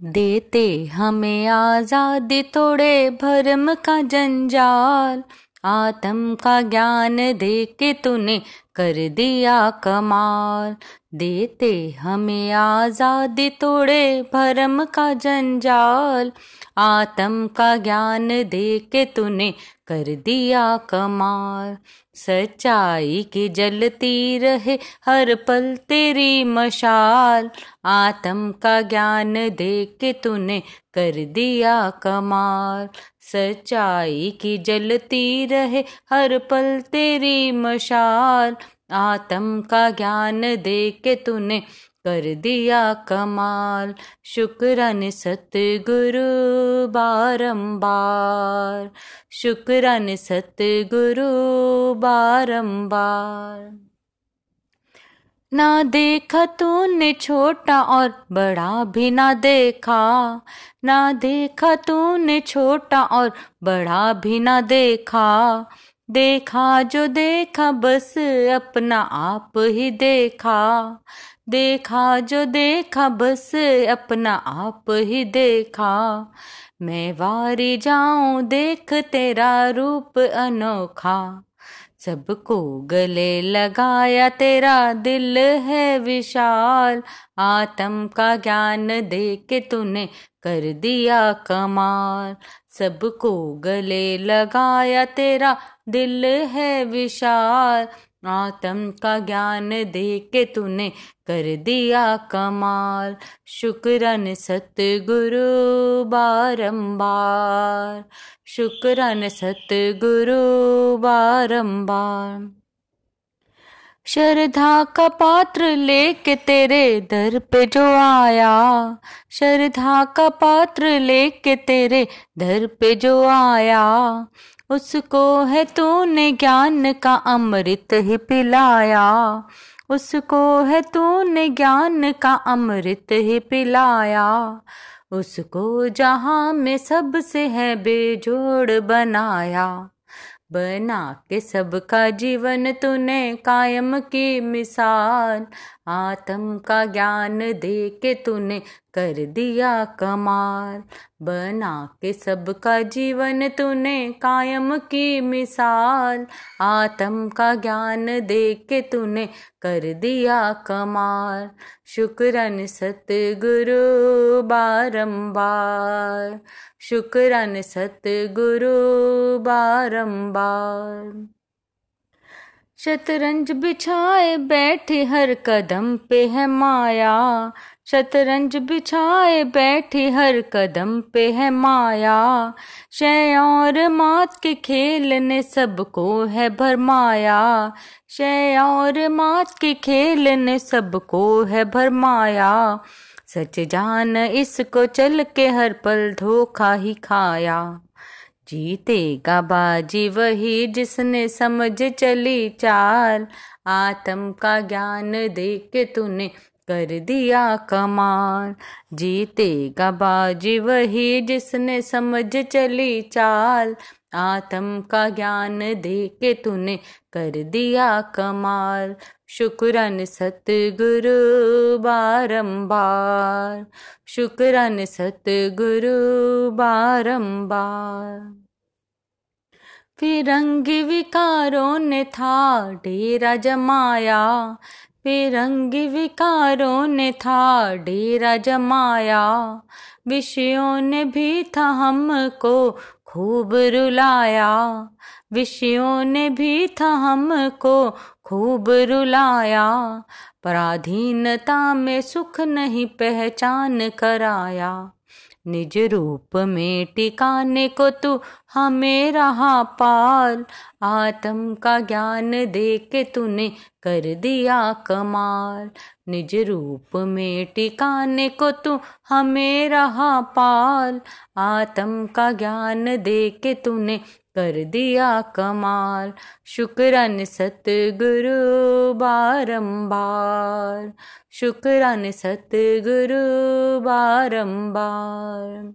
देते हमें आज़ादी तोड़े भरम का जंजाल आत्म का ज्ञान दे के तूने कर दिया कमाल। देते हमें आज़ादी तोड़े भरम का जंजाल। आत्म का ज्ञान दे के तूने कर दिया कमाल। सच्चाई की जलती रहे हर पल तेरी मशाल। आत्म का ज्ञान दे के तूने कर दिया कमाल। सच्चाई की जलती रहे हर पल तेरी मशाल। आत्म का ज्ञान दे के तूने कर दिया कमाल। शुक्रन सतगुरु बारंबार। शुक्रन सतगुरु बारंबार। ना देखा तूने छोटा और बड़ा भी ना देखा। ना देखा तूने छोटा और बड़ा भी ना देखा। देखा जो देखा, बस अपना आप ही देखा। देखा जो देखा, बस अपना आप ही देखा। मैं वारी जाऊँ, देख तेरा रूप अनोखा। सबको गले लगाया तेरा दिल है विशाल, आत्म का ज्ञान दे के तूने कर दिया कमाल। सबको गले लगाया तेरा दिल है विशाल आत्म का ज्ञान दे के तूने कर दिया कमाल। शुक्रन सतगुरु बारंबार। शुक्रन सतगुरु बारंबार। श्रद्धा का पात्र लेके तेरे दर पे जो आया। श्रद्धा का पात्र लेके तेरे दर पे जो आया। उसको है तूने ज्ञान का अमृत ही पिलाया। उसको है तूने ज्ञान का अमृत ही पिलाया। उसको जहाँ में सबसे है बेजोड़ बनाया। बना के सबका जीवन तूने कायम की मिसाल। आत्म का ज्ञान दे के तूने कर दिया कमाल। बना के सबका जीवन तूने कायम की मिसाल। आत्म का ज्ञान दे के तूने कर दिया कमाल। शुक्रन सतगुरु बारंबार। शुक्रन सतगुरु बारंबार। शतरंज बिछाए बैठे हर कदम पे है माया। शतरंज बिछाए बैठी हर कदम पे है माया। शय और मात के खेल ने सबको है भरमाया। शय और मात के खेल ने सबको है भरमाया। सच जान इसको चल के हर पल धोखा ही खाया। जीतेगा बाजी वही जिसने समझ चली चाल। आत्म का ज्ञान दे के तूने कर दिया कमाल। जीतेगा बाजी वही जिसने समझ चली चाल। आत्म का ज्ञान दे के तूने कर दिया कमाल। शुक्रन सतगुरु बारंबार। शुक्रन सतगुरु बारंबार। फिरंगी विकारों ने था डेरा जमाया। फिरंगी विकारों ने था डेरा जमाया। विषयों ने भी था हमको खूब रुलाया। विषयों ने भी था हमको खूब रुलाया। पराधीनता में सुख नहीं पहचान कराया। निज रूप में टिकाने को तू हमें रहा पाल। आत्म का ज्ञान दे के तूने कर दिया कमाल। निज रूप में टिकाने को तू हमें रहा पाल। आत्म का ज्ञान दे के तूने कर दिया कमाल। शुक्रन सतगुरु बारंबार। शुक्रन सतगुरु बारंबार।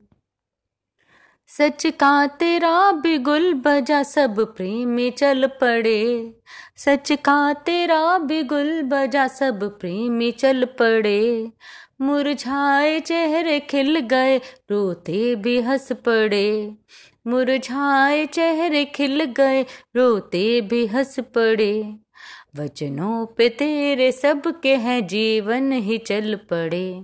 सच का तेरा भी गुल बजा, सब प्रेमी चल पड़े। सच का तेरा भी गुल बजा, सब प्रेमी चल पड़े। मुरझाए चेहरे खिल गए, रोते भी हंस पड़े। मुरझाए चेहरे खिल गए, रोते भी हंस पड़े। वचनों पे तेरे सबके हैं जीवन ही चल पड़े।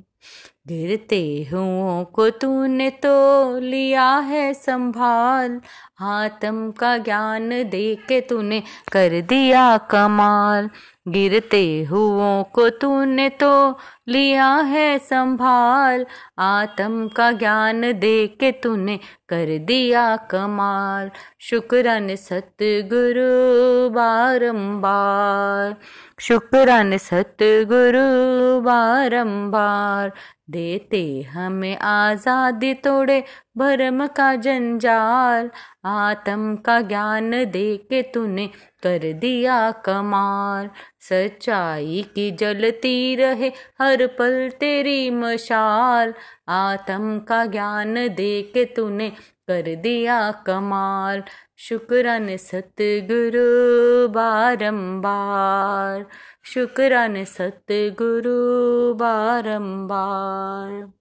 गिरते हुओं को तूने तो लिया है संभाल, आत्म का ज्ञान दे के तूने कर दिया कमाल। गिरते हुओं को तूने तो लिया है संभाल। आत्म का ज्ञान दे के तूने कर दिया कमाल। शुक्रन सतगुरु बारंबार। शुक्रन सतगुरु बारंबार। देते हमें आज़ादी तोड़े भरम का जंजाल। आत्म का ज्ञान दे के तूने कर दिया कमाल सच्चाई की जलती रहे हर पल तेरी मशाल। आत्म का ज्ञान दे के तूने कर दिया कमाल। शुक्रन सतगुरु बारंबार। शुक्रन सतगुरु बारंबार।